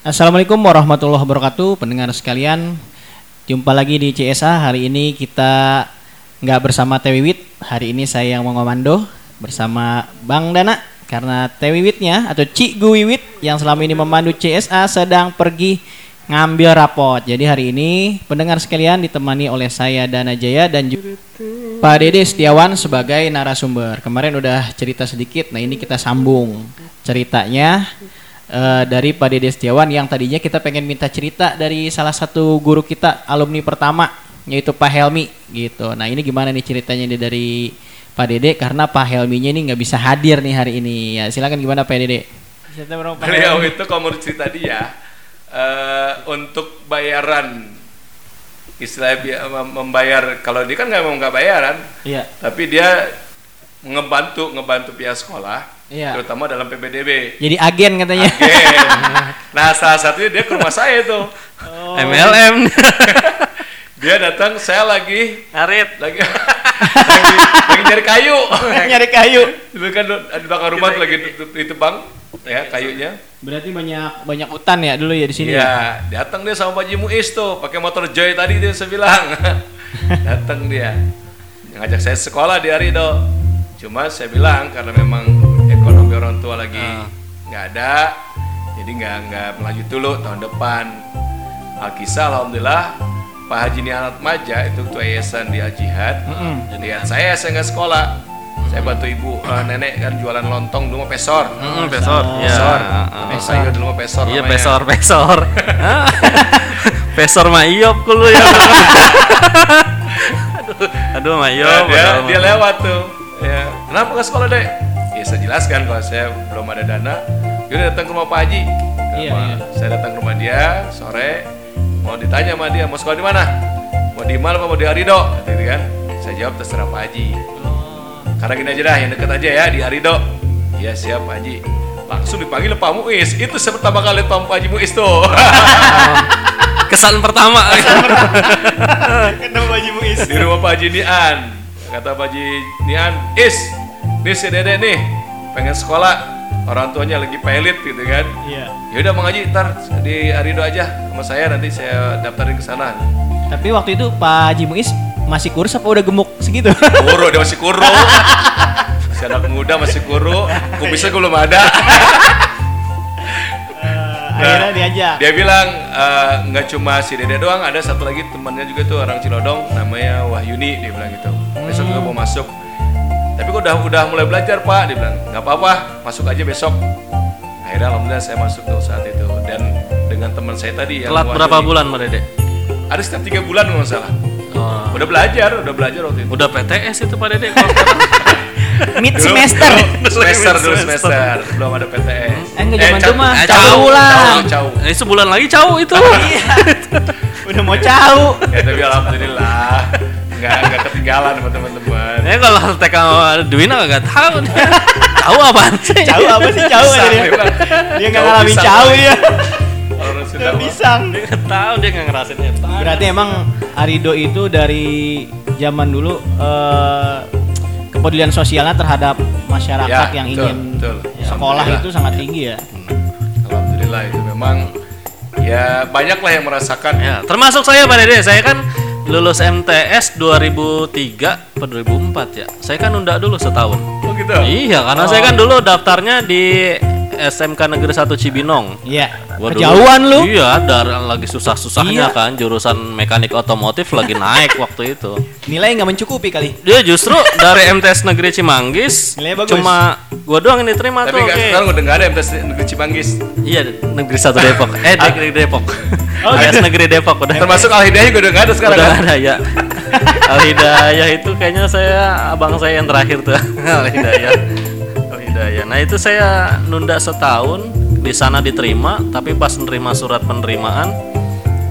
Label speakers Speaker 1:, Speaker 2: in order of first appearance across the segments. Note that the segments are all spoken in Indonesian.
Speaker 1: Assalamualaikum warahmatullahi wabarakatuh, pendengar sekalian. Jumpa lagi di CSA. Hari ini kita nggak bersama Tewiwit. Hari ini saya yang mengomando bersama Bang Dana karena Tewiwitnya atau Cik Guwiwit yang selama ini memandu CSA sedang pergi ngambil rapot. Jadi hari ini pendengar sekalian ditemani oleh saya Dana Jaya dan juga Pak Dede Setiawan sebagai narasumber. Kemarin udah cerita sedikit, nah ini kita sambung ceritanya eh, dari Pak Dede Setiawan yang tadinya kita pengen minta cerita dari salah satu guru kita alumni pertama yaitu Pak Helmi gitu. Nah ini gimana nih ceritanya nih dari Pak Dede karena Pak Helminya ini nggak bisa hadir nih hari ini. Ya silakan gimana Pak Dede? Cerita dong, Pak
Speaker 2: Beliau itu kalau menurut cerita dia eh, untuk bayaran istilah bi- mem- membayar kalau dia kan nggak mau nggak bayaran
Speaker 1: Iya.
Speaker 2: tapi dia ngebantu ngebantu pihak sekolah
Speaker 1: Iya.
Speaker 2: terutama dalam PBDB
Speaker 1: Jadi agen katanya.
Speaker 2: Agen. nah salah satunya dia ke rumah saya tuh
Speaker 1: Oh.
Speaker 3: MLM
Speaker 2: dia datang saya lagi
Speaker 3: ngarit
Speaker 2: lagi lagi, lagi nyari kayu
Speaker 1: Nyari kayu.
Speaker 2: itu kan di belakang rumah lagi ditebang ya kayunya
Speaker 1: Berarti banyak banyak hutan ya dulu ya di sini. ya?
Speaker 2: Iya, datang dia sama Pak Haji Muiz tuh, pakai motor Joy tadi dia saya bilang. datang dia. Ngajak saya sekolah di Arido. Cuma saya bilang karena memang ekonomi orang tua lagi nggak ada, jadi nggak nggak melanjut dulu tahun depan. Alkisah alhamdulillah Pak Haji Nianat Maja itu ketua yayasan di Al Jihad.
Speaker 1: Mm-mm.
Speaker 2: Lihat saya saya nggak sekolah. Saya bantu ibu eh, nenek kan jualan lontong dulu mah pesor.
Speaker 3: Hmm, pesor ya
Speaker 2: Pesor.
Speaker 3: heeh.
Speaker 2: Pesor. Saya dulu mah pesor
Speaker 3: iya pesor pesor pesor mah iop dulu ya aduh aduh mah
Speaker 2: Nah,
Speaker 3: iop
Speaker 2: dia,
Speaker 3: padahal
Speaker 2: dia
Speaker 3: mah.
Speaker 2: lewat tuh ya kenapa ke sekolah dek ya saya jelaskan kalau saya belum ada dana yaudah datang ke rumah Pak Haji. Ke
Speaker 1: Iya,
Speaker 2: rumah-
Speaker 1: iya.
Speaker 2: saya datang ke rumah dia sore mau ditanya sama dia mau sekolah di mana? Mau di Mal apa mau di Arido? Gitu kan. Saya jawab terserah Pak Haji. Karena gini aja dah yang deket aja ya di Arido. Iya siap Pak Haji. Langsung dipanggil Pak Muiz. Itu saya pertama kali lihat Pak Haji Muiz tuh.
Speaker 3: Kesan pertama.
Speaker 1: Ketemu Haji Muiz.
Speaker 2: di rumah Pak Haji Nian. Kata Pak Haji Nian is nih si dede nih pengen sekolah. Orang tuanya lagi pelit gitu kan.
Speaker 1: Iya.
Speaker 2: yaudah Bang Haji ntar di Arido aja sama saya nanti saya daftarin ke sana.
Speaker 1: Tapi waktu itu Pak Haji Muiz masih kurus apa udah gemuk segitu?
Speaker 2: kuro dia masih kuro masih anak muda masih kuro kumisnya belum ada.
Speaker 1: Akhirnya diajak.
Speaker 2: dia bilang "Eh, nggak cuma si dede doang ada satu lagi temannya juga tuh orang Cilodong namanya Wahyuni dia bilang gitu. Besok juga mau masuk tapi kok udah udah mulai belajar pak dia bilang nggak apa-apa masuk aja besok akhirnya alhamdulillah saya masuk tuh saat itu dan dengan teman saya tadi yang
Speaker 3: telat berapa bulan mbak dede
Speaker 2: ada setiap tiga bulan kalau nggak salah
Speaker 3: Oh.
Speaker 2: udah belajar udah belajar waktu itu
Speaker 3: udah PTS itu pak dede kalau sekarang.
Speaker 1: Mid semester.
Speaker 2: semester dulu semester belum ada PTS
Speaker 1: Eh, enggak zaman
Speaker 2: cau-
Speaker 1: itu mah
Speaker 2: eh,
Speaker 1: cau lah.
Speaker 2: cau.
Speaker 3: Eh, sebulan lagi cau itu
Speaker 1: Iya. udah mau cau.
Speaker 2: ya tapi alhamdulillah nggak nggak ketinggalan sama teman-teman
Speaker 3: Eh kalau TK sama Dwina gak tahu tahu apaan sih?
Speaker 1: Cau apa sih cau
Speaker 2: Pisang,
Speaker 1: dia?
Speaker 2: dia
Speaker 1: nggak ngalamin
Speaker 2: pisang,
Speaker 1: cau
Speaker 2: Pak.
Speaker 1: dia.
Speaker 2: Kalau orang Sunda
Speaker 1: Udah
Speaker 2: mah.
Speaker 1: pisang.
Speaker 3: Dia nggak tahu dia nggak ngerasainnya.
Speaker 1: Berarti emang Arido itu dari zaman dulu eh, kepedulian sosialnya terhadap masyarakat
Speaker 2: Ya,
Speaker 1: yang
Speaker 2: betul,
Speaker 1: ingin
Speaker 2: betul.
Speaker 1: sekolah itu sangat tinggi ya.
Speaker 2: Alhamdulillah itu memang ya banyak lah yang merasakan
Speaker 3: Ya, termasuk saya Pak Dede. Saya kan lulus MTS 2003 atau 2004 ya. Saya kan nunda dulu setahun.
Speaker 2: oh gitu
Speaker 3: Iya, karena saya kan dulu daftarnya di SMK Negeri 1 Cibinong.
Speaker 1: Iya.
Speaker 3: Dulu-
Speaker 1: Kejauhan lu.
Speaker 3: Iya, dar lagi susah-susahnya
Speaker 1: Iya.
Speaker 3: kan jurusan mekanik otomotif lagi naik waktu itu.
Speaker 1: Nilai nggak mencukupi kali.
Speaker 3: Dia justru dari MTS Negeri Cimanggis
Speaker 1: Nilainya bagus.
Speaker 3: cuma gua doang yang diterima
Speaker 2: tapi
Speaker 3: tuh.
Speaker 2: nggak
Speaker 3: oke.
Speaker 2: sekarang udah nggak ada MTS negeri Cimanggis
Speaker 3: Iya, Negeri 1 Depok. Eh, Negeri Depok.
Speaker 1: Oh,
Speaker 3: Alias
Speaker 1: gitu.
Speaker 3: Negeri Depok udah.
Speaker 2: termasuk Al Hidayah juga udah nggak ada sekarang
Speaker 3: udah
Speaker 2: kan
Speaker 3: ada ya. Al Hidayah itu kayaknya saya abang saya yang terakhir tuh. Al Hidayah. Al Hidayah. Nah, itu saya nunda setahun di sana diterima, tapi pas menerima surat penerimaan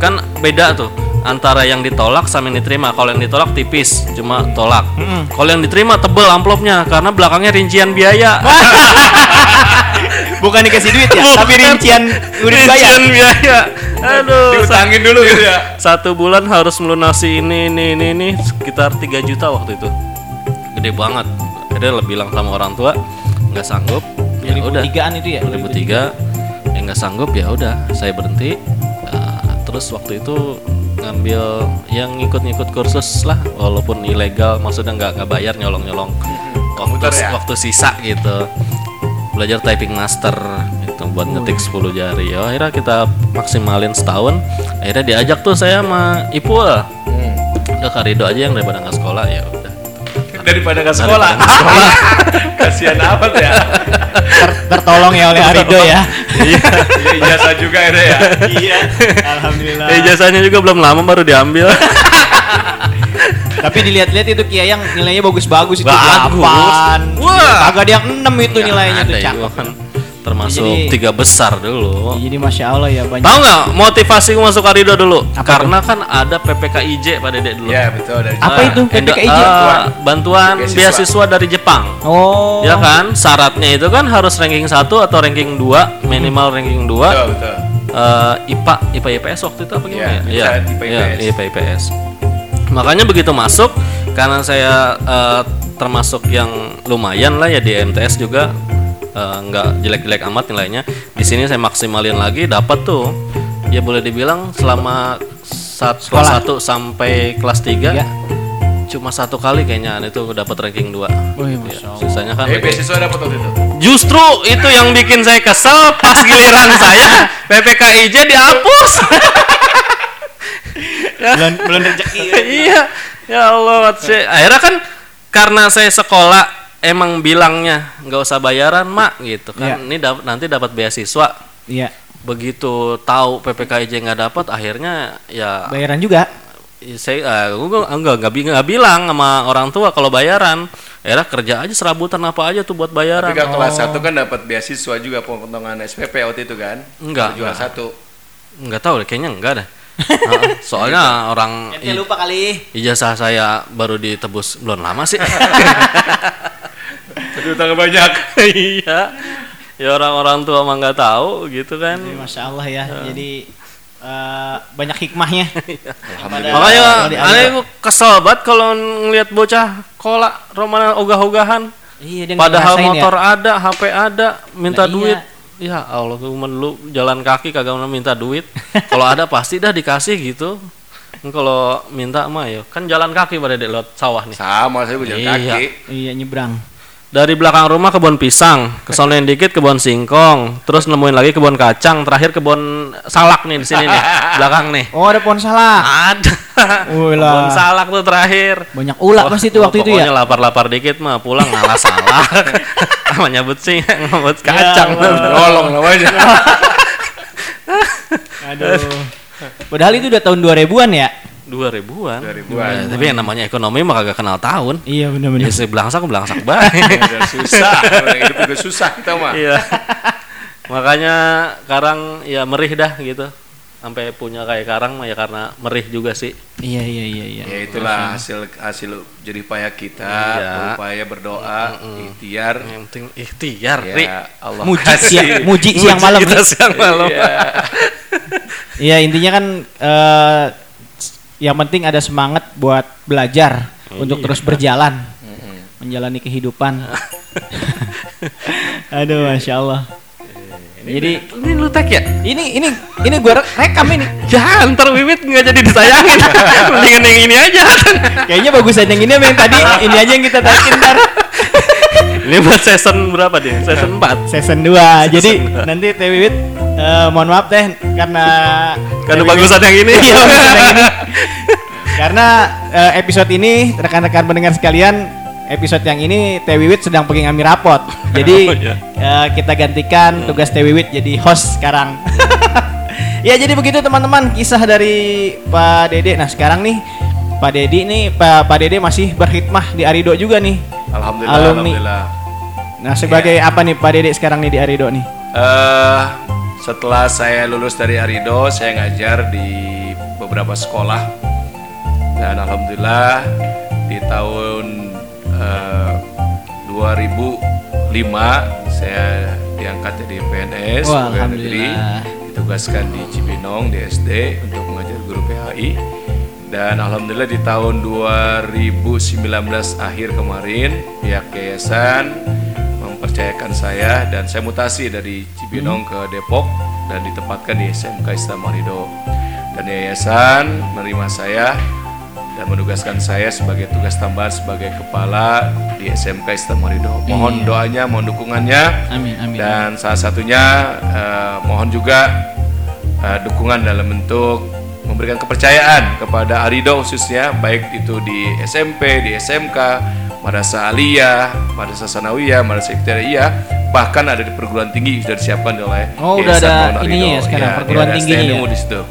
Speaker 3: kan beda tuh antara yang ditolak sama yang diterima. Kalau yang ditolak tipis, cuma tolak. Kalau yang diterima tebel amplopnya karena belakangnya rincian biaya.
Speaker 1: Bukan dikasih duit ya, tapi rincian udah
Speaker 3: rincian biaya. Aduh,
Speaker 2: diutangin dulu gitu ya
Speaker 3: satu bulan harus melunasi ini ini ini ini sekitar 3 juta waktu itu gede banget jadi lah bilang sama orang tua nggak sanggup ya udah.
Speaker 1: 2003-an itu ya.
Speaker 3: 2003 ya nggak sanggup ya udah. Saya berhenti. Uh, terus waktu itu ngambil yang ngikut-ngikut kursus lah walaupun ilegal maksudnya nggak nggak bayar nyolong-nyolong. Waktu
Speaker 2: ya?
Speaker 3: waktu sisa gitu. Belajar typing master itu buat ngetik 10 jari. Ya akhirnya kita maksimalin setahun. Akhirnya diajak tuh saya sama Ipul.
Speaker 2: Hmm.
Speaker 3: udah Karido aja yang daripada nggak sekolah ya
Speaker 2: Daripada ke sekolah. Kasihan amat ya.
Speaker 1: Ter- tertolong ya oleh Arido ya.
Speaker 3: iya
Speaker 2: Iya ijazah juga ada ya.
Speaker 1: iya. Alhamdulillah.
Speaker 3: Eh, ijazahnya juga belum lama baru diambil
Speaker 1: Tapi dilihat-lihat itu Kiai yang nilainya bagus-bagus itu
Speaker 3: Bagus.
Speaker 1: delapan.
Speaker 3: Wah.
Speaker 1: Agak ada yang enam itu nilainya tuh cakep.
Speaker 3: Termasuk
Speaker 1: Jadi-
Speaker 3: tiga besar dulu
Speaker 1: Jadi masya Allah ya banyak.
Speaker 3: Tahu nggak motivasi masuk Arido dulu?
Speaker 1: Apa
Speaker 3: Karena kan ada PPKIJ pada dek dulu.
Speaker 2: Iya betul dari
Speaker 1: Apa itu PPKIJ?
Speaker 3: ah, bantuan
Speaker 2: Beasiswa.
Speaker 3: beasiswa dari Jepang.
Speaker 1: Oh.
Speaker 3: Ya kan? Syaratnya itu kan harus ranking 1 atau ranking 2, minimal ranking 2.
Speaker 2: Betul betul.
Speaker 3: Eh, IPA, IPA IPS waktu itu apa gimana
Speaker 2: Iya,
Speaker 3: ya?
Speaker 2: bisa IPA
Speaker 3: iya,
Speaker 2: IPS.
Speaker 3: IPA IPS. Makanya begitu masuk karena saya eh, termasuk yang lumayan lah ya di MTS juga eh, nggak jelek-jelek amat nilainya. Di sini saya maksimalin lagi dapat tuh ya boleh dibilang selama saat kelas
Speaker 1: Sekolah.
Speaker 3: 1 sampai kelas 3
Speaker 1: Tiga.
Speaker 3: cuma satu kali kayaknya itu dapat ranking 2.
Speaker 1: Wih, masya Allah.
Speaker 3: Sisanya kan
Speaker 2: Eh beasiswa dapat waktu itu.
Speaker 3: Justru itu yang bikin saya kesel pas giliran saya PPKIJ dihapus.
Speaker 1: Belum belum rezeki.
Speaker 3: iya. Ya Allah, akhirnya kan karena saya sekolah emang bilangnya nggak usah bayaran, Mak, gitu kan.
Speaker 1: Iya.
Speaker 3: Ini dap- nanti dapat beasiswa.
Speaker 1: Iya.
Speaker 3: Begitu tahu PPKIJ nggak dapat, akhirnya ya
Speaker 1: Bayaran juga.
Speaker 3: saya ah, gua enggak enggak, bi- nggak bilang sama orang tua kalau bayaran. Akhirnya kerja aja serabutan apa aja tuh buat bayaran.
Speaker 2: Tapi kalau kelas satu kan dapat beasiswa juga potongan SPP waktu itu kan.
Speaker 3: Enggak,
Speaker 2: Jual
Speaker 3: enggak.
Speaker 2: satu.
Speaker 3: Nggak tahu deh, kayaknya enggak deh. Heeh, soalnya orang
Speaker 1: Ente lupa kali.
Speaker 3: ijazah saya baru ditebus belum lama sih.
Speaker 2: Tapi utang banyak.
Speaker 3: iya. Ya orang-orang tua mah nggak tahu gitu kan.
Speaker 1: Jadi, masya Allah ya. Jadi eh, banyak hikmahnya.
Speaker 2: Alhamdulillah.
Speaker 3: Makanya aneh kesel banget kalau ngelihat bocah kolak romanan ogah-ogahan.
Speaker 1: Iya, dia
Speaker 3: Padahal
Speaker 1: ya.
Speaker 3: motor ada, HP ada, minta
Speaker 1: Nah, iya.
Speaker 3: duit. Ya Allah, tuh dulu jalan kaki kagak pernah minta duit. kalau ada pasti dah dikasih gitu. Kalau minta mah ya kan jalan kaki pada dek lewat sawah nih.
Speaker 2: Sama saya jalan
Speaker 3: Iya.
Speaker 2: kaki.
Speaker 1: Iya nyebrang.
Speaker 3: Dari belakang rumah kebun pisang, kesonoin dikit kebun singkong, terus nemuin lagi kebun kacang, terakhir kebun salak nih di sini nih, belakang nih.
Speaker 1: Oh ada pohon salak.
Speaker 3: Ada.
Speaker 1: Wih lah.
Speaker 3: Kebun salak tuh terakhir.
Speaker 1: Banyak ulat pasti itu waktu itu
Speaker 3: Pokoknya
Speaker 1: ya.
Speaker 3: lapar-lapar dikit mah pulang ngalah salak. Sama nyebut sih, nyebut kacang.
Speaker 1: Allah.
Speaker 2: Nolong namanya.
Speaker 1: Aduh. Padahal itu udah tahun 2000-an ya.
Speaker 3: Dua ribuan.
Speaker 2: 2000-an.
Speaker 3: Ya, tapi yang namanya ekonomi mah kagak kenal tahun.
Speaker 1: Iya
Speaker 3: Ya
Speaker 1: benar-benar.
Speaker 3: sih belangsak belangsak baik.
Speaker 2: Udah susah. Orang hidup juga susah kita mah.
Speaker 3: Iya. Makanya Karang ya merih dah gitu. Sampai punya kayak Karang mah ya karena merih juga sih.
Speaker 1: Iya iya iya iya.
Speaker 2: Ya itulah hasil hasil jadi payah kita,
Speaker 3: Iya.
Speaker 2: berupaya berdoa, ikhtiar.
Speaker 3: Yang penting ikhtiar, Ri.
Speaker 2: Ya Allah
Speaker 1: Muji
Speaker 2: kasih.
Speaker 1: siang, muji siang malam.
Speaker 3: kita siang malam.
Speaker 2: Iya.
Speaker 1: Iya intinya kan eh, yang penting ada semangat buat belajar untuk terus berjalan menjalani kehidupan. Aduh masya Allah. Jadi
Speaker 3: Ini lu tag ya?
Speaker 1: ini ini ini gua re- rekam ini.
Speaker 3: Ya, ntar Wiwit nggak jadi disayangin. Mendingan yang ini aja.
Speaker 1: Kayaknya bagusan yang ini yang tadi. Ini aja yang kita taikin ntar.
Speaker 3: Ini buat season berapa dia? Season 4.
Speaker 1: Season 2 Jadi nanti Teh Wiwit eh, mohon maaf teh karena
Speaker 3: Karena bagusan yang ini.
Speaker 1: Iya, bagusan yang ini. Karena eh, episode ini rekan-rekan pendengar sekalian episode yang ini Teh Wiwit sedang pergi ngambil rapot. Jadi
Speaker 3: Oh, iya.
Speaker 1: eh, kita gantikan tugas Teh Wiwit jadi host sekarang. ya jadi begitu teman-teman kisah dari Pak Dede. Nah sekarang nih Pak Dedi nih Pak Pak Dede masih berkhidmah di Arido juga nih.
Speaker 2: Alhamdulillah,
Speaker 1: Alumni.
Speaker 2: alhamdulillah.
Speaker 1: Nah sebagai apa nih Pak Dede sekarang nih di Arido nih?
Speaker 2: Eh, setelah saya lulus dari Arido, saya ngajar di beberapa sekolah. Dan alhamdulillah di tahun eh, 2005 saya diangkat jadi PNS
Speaker 1: Wah,
Speaker 2: pegawai negeri. ditugaskan di Cibinong di SD untuk mengajar guru PHI dan alhamdulillah di tahun 2019 akhir kemarin pihak yayasan mempercayakan saya dan saya mutasi dari Cibinong ke Depok dan ditempatkan di SMK Islam Marido. Dan yayasan menerima saya dan menugaskan saya sebagai tugas tambahan sebagai kepala di SMK Islam Marido. Mohon
Speaker 1: Iya.
Speaker 2: doanya, mohon dukungannya.
Speaker 1: Amin amin.
Speaker 2: Dan salah satunya eh, mohon juga eh, dukungan dalam bentuk memberikan kepercayaan kepada Arido khususnya baik itu di SMP, di SMK, Madrasah Aliyah, Madrasah Sanawiyah, Madrasah Ibtidaiyah, bahkan ada di perguruan tinggi sudah disiapkan oleh
Speaker 1: Oh, udah ada
Speaker 2: Maulana
Speaker 1: ininya
Speaker 2: Ridho.
Speaker 1: ya sekarang,
Speaker 2: Iya,
Speaker 1: perguruan
Speaker 2: STNU
Speaker 1: ya?
Speaker 2: di situ.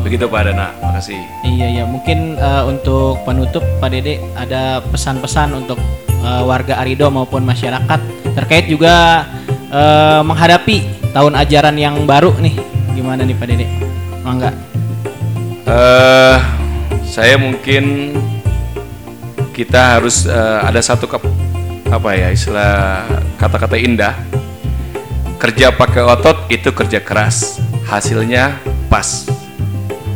Speaker 2: Begitu Pak Dana, makasih.
Speaker 1: Iya ya mungkin eh, untuk penutup Pak Dede ada pesan-pesan untuk eh, warga Arido maupun masyarakat terkait juga eh, menghadapi tahun ajaran yang baru nih gimana nih Pak Dede? Mangga.
Speaker 2: eh saya mungkin kita harus eh, ada satu kap- apa ya istilah kata-kata indah kerja pakai otot itu kerja keras hasilnya pas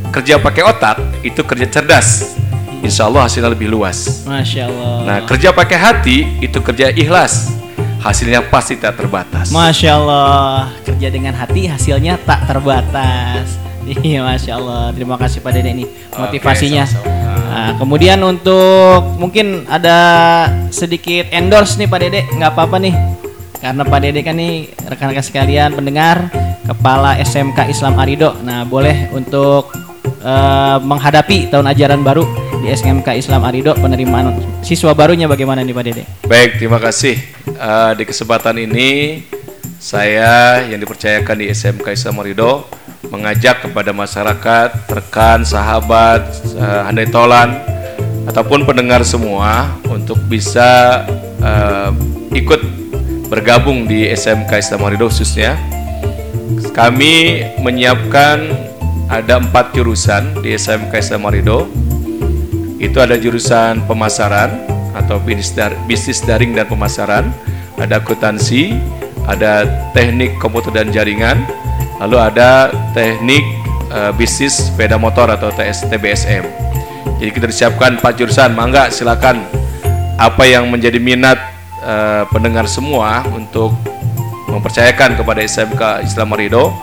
Speaker 2: kerja pakai otak itu kerja cerdas insya Allah hasilnya lebih luas
Speaker 1: Masya Allah.
Speaker 2: nah kerja pakai hati itu kerja ikhlas hasilnya pasti tak terbatas
Speaker 1: Masya Allah kerja dengan hati hasilnya tak terbatas. Iya Masya Allah terima kasih Pak Dede nih motivasinya.
Speaker 2: sama-sama.
Speaker 1: Nah, kemudian untuk mungkin ada sedikit endorse nih Pak Dede nggak apa-apa nih karena Pak Dede kan nih rekan-rekan sekalian pendengar kepala SMK Islam Arido. Nah boleh untuk eh, menghadapi tahun ajaran baru di SMK Islam Arido penerimaan siswa barunya bagaimana nih Pak Dede?
Speaker 2: Baik, terima kasih. Eh, di kesempatan ini saya yang dipercayakan di SMK Islam Ridho mengajak kepada masyarakat, rekan, sahabat, eh, handai tolan ataupun pendengar semua untuk bisa eh, ikut bergabung di SMK Islam Ridho khususnya. Kami menyiapkan ada empat jurusan di SMK Islam Ridho itu ada jurusan pemasaran atau bisnis daring dan pemasaran, ada akuntansi, ada teknik komputer dan jaringan, lalu ada teknik eh, bisnis sepeda motor atau TS, TBSM. Jadi kita disiapkan empat jurusan, mangga silakan apa yang menjadi minat eh, pendengar semua untuk mempercayakan kepada SMK Islam Ridho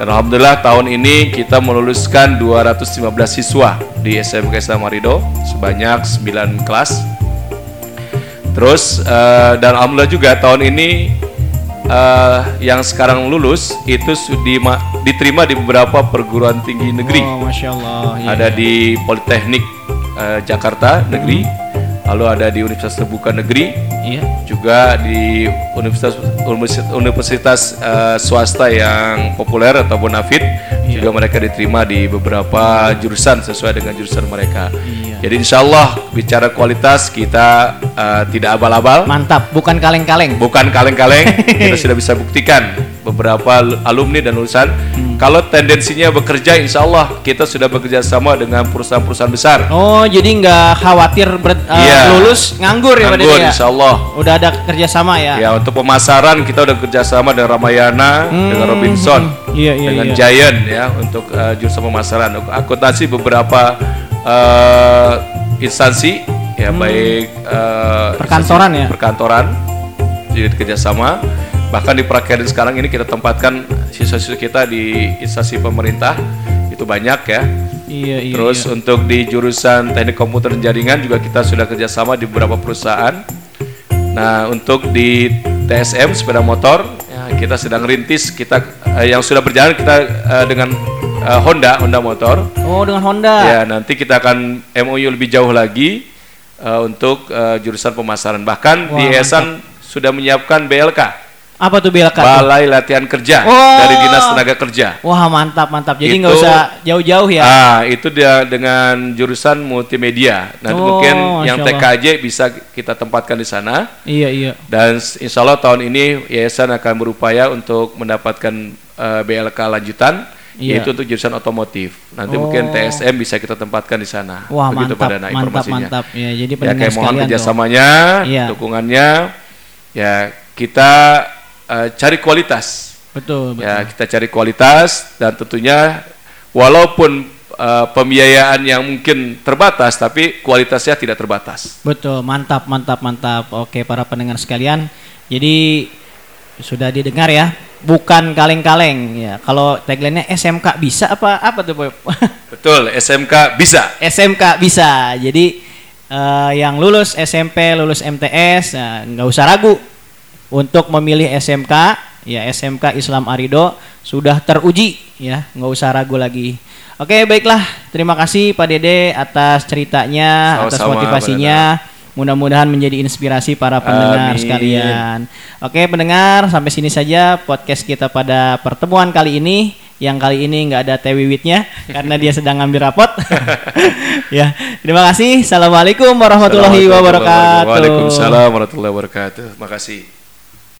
Speaker 2: dan Alhamdulillah tahun ini kita meluluskan 215 siswa di SMK Islam Ridho sebanyak 9 kelas. Terus eh, dan Alhamdulillah juga tahun ini eh, yang sekarang lulus itu diterima di beberapa perguruan tinggi negeri.
Speaker 1: Oh Masya Allah. iya,
Speaker 2: ada
Speaker 1: iya.
Speaker 2: di Politeknik eh, Jakarta Negeri, lalu ada di Universitas Terbuka Negeri,
Speaker 1: Iya.
Speaker 2: juga di universitas universitas, universitas eh, swasta yang populer atau bonafit juga mereka diterima di beberapa jurusan sesuai dengan jurusan mereka.
Speaker 1: Iya.
Speaker 2: Jadi insya Allah bicara kualitas kita eh, tidak abal-abal,
Speaker 1: Mantap, bukan kaleng-kaleng.
Speaker 2: bukan kaleng-kaleng. kita sudah bisa buktikan beberapa alumni dan lulusan. Kalau tendensinya bekerja, insya Allah kita sudah bekerja sama dengan perusahaan-perusahaan besar.
Speaker 1: Oh, jadi nggak khawatir ber- eh,
Speaker 2: Iya.
Speaker 1: lulus nganggur ya Pak
Speaker 2: Nganggur,
Speaker 1: ya?
Speaker 2: insya Allah.
Speaker 1: Udah ada kerjasama ya?
Speaker 2: Ya untuk pemasaran kita udah kerjasama dengan Ramayana, dengan Robinson,
Speaker 1: Iya, iya,
Speaker 2: dengan
Speaker 1: iya.
Speaker 2: Giant ya untuk uh, jurusan pemasaran. Akuntansi beberapa uh, instansi ya baik uh,
Speaker 1: Hmm. Perkantoran
Speaker 2: instansi
Speaker 1: ya?
Speaker 2: Perkantoran jadi kerjasama. Bahkan di Prakerin sekarang ini kita tempatkan siswa-siswa kita di instansi pemerintah itu banyak ya.
Speaker 1: Iya, iya.
Speaker 2: Terus
Speaker 1: iya.
Speaker 2: untuk di jurusan teknik komputer dan jaringan juga kita sudah kerjasama di beberapa perusahaan. Nah untuk di TSM sepeda motor ya, kita sedang rintis kita eh, yang sudah berjalan kita eh, dengan eh, Honda Honda motor.
Speaker 1: Oh, dengan Honda.
Speaker 2: Ya nanti kita akan MOU lebih jauh lagi eh, untuk eh, jurusan pemasaran. Bahkan
Speaker 1: Wah,
Speaker 2: di yayasan sudah menyiapkan BLK
Speaker 1: Apa tuh BLK?
Speaker 2: Balai Latihan Kerja
Speaker 1: Oh.
Speaker 2: dari Dinas Tenaga Kerja.
Speaker 1: Wah, mantap, mantap. Jadi nggak usah jauh-jauh ya.
Speaker 2: Ah, itu dia dengan jurusan multimedia. Nanti
Speaker 1: Oh,
Speaker 2: mungkin yang. TKJ bisa kita tempatkan di sana.
Speaker 1: Iya, iya.
Speaker 2: Dan insya Allah tahun ini yayasan akan berupaya untuk mendapatkan eh, BLK lanjutan,
Speaker 1: Iya.
Speaker 2: yaitu untuk jurusan otomotif. Nanti mungkin
Speaker 1: Oh.
Speaker 2: TSM bisa kita tempatkan di sana.
Speaker 1: Wah,
Speaker 2: Begitu
Speaker 1: mantap,
Speaker 2: Dana
Speaker 1: mantap,
Speaker 2: informasinya.
Speaker 1: mantap. Ya, jadi
Speaker 2: Ya, kayak mohon kerjasamanya,
Speaker 1: Iya.
Speaker 2: dukungannya. Ya, kita eh, cari kualitas.
Speaker 1: Betul, betul.
Speaker 2: Ya, kita cari kualitas dan tentunya walaupun uh, pembiayaan yang mungkin terbatas tapi kualitasnya tidak terbatas.
Speaker 1: Betul, mantap, mantap, mantap. Oke, para pendengar sekalian. Jadi sudah didengar ya bukan kaleng-kaleng ya. Kalau tagline-nya SMK bisa apa apa tuh Boy?
Speaker 2: Betul, SMK bisa.
Speaker 1: SMK bisa. Jadi eh, yang lulus SMP, lulus MTS, nah, nggak usah ragu untuk memilih SMK. Ya SMK Islam Arido sudah teruji ya, nggak usah ragu lagi. Oke baiklah, terima kasih Pak Dede atas ceritanya, atas
Speaker 2: Sama-sama,
Speaker 1: motivasinya. Mudah-mudahan menjadi inspirasi para pendengar
Speaker 2: Amin.
Speaker 1: sekalian. Oke pendengar, sampai sini saja podcast kita pada pertemuan kali ini. Yang kali ini nggak ada Teh Wiwitnya karena dia sedang ngambil rapot. ya, terima kasih. Assalamualaikum warahmatullahi wabarakatuh.
Speaker 2: Waalaikumsalam warahmatullahi wabarakatuh. Makasih.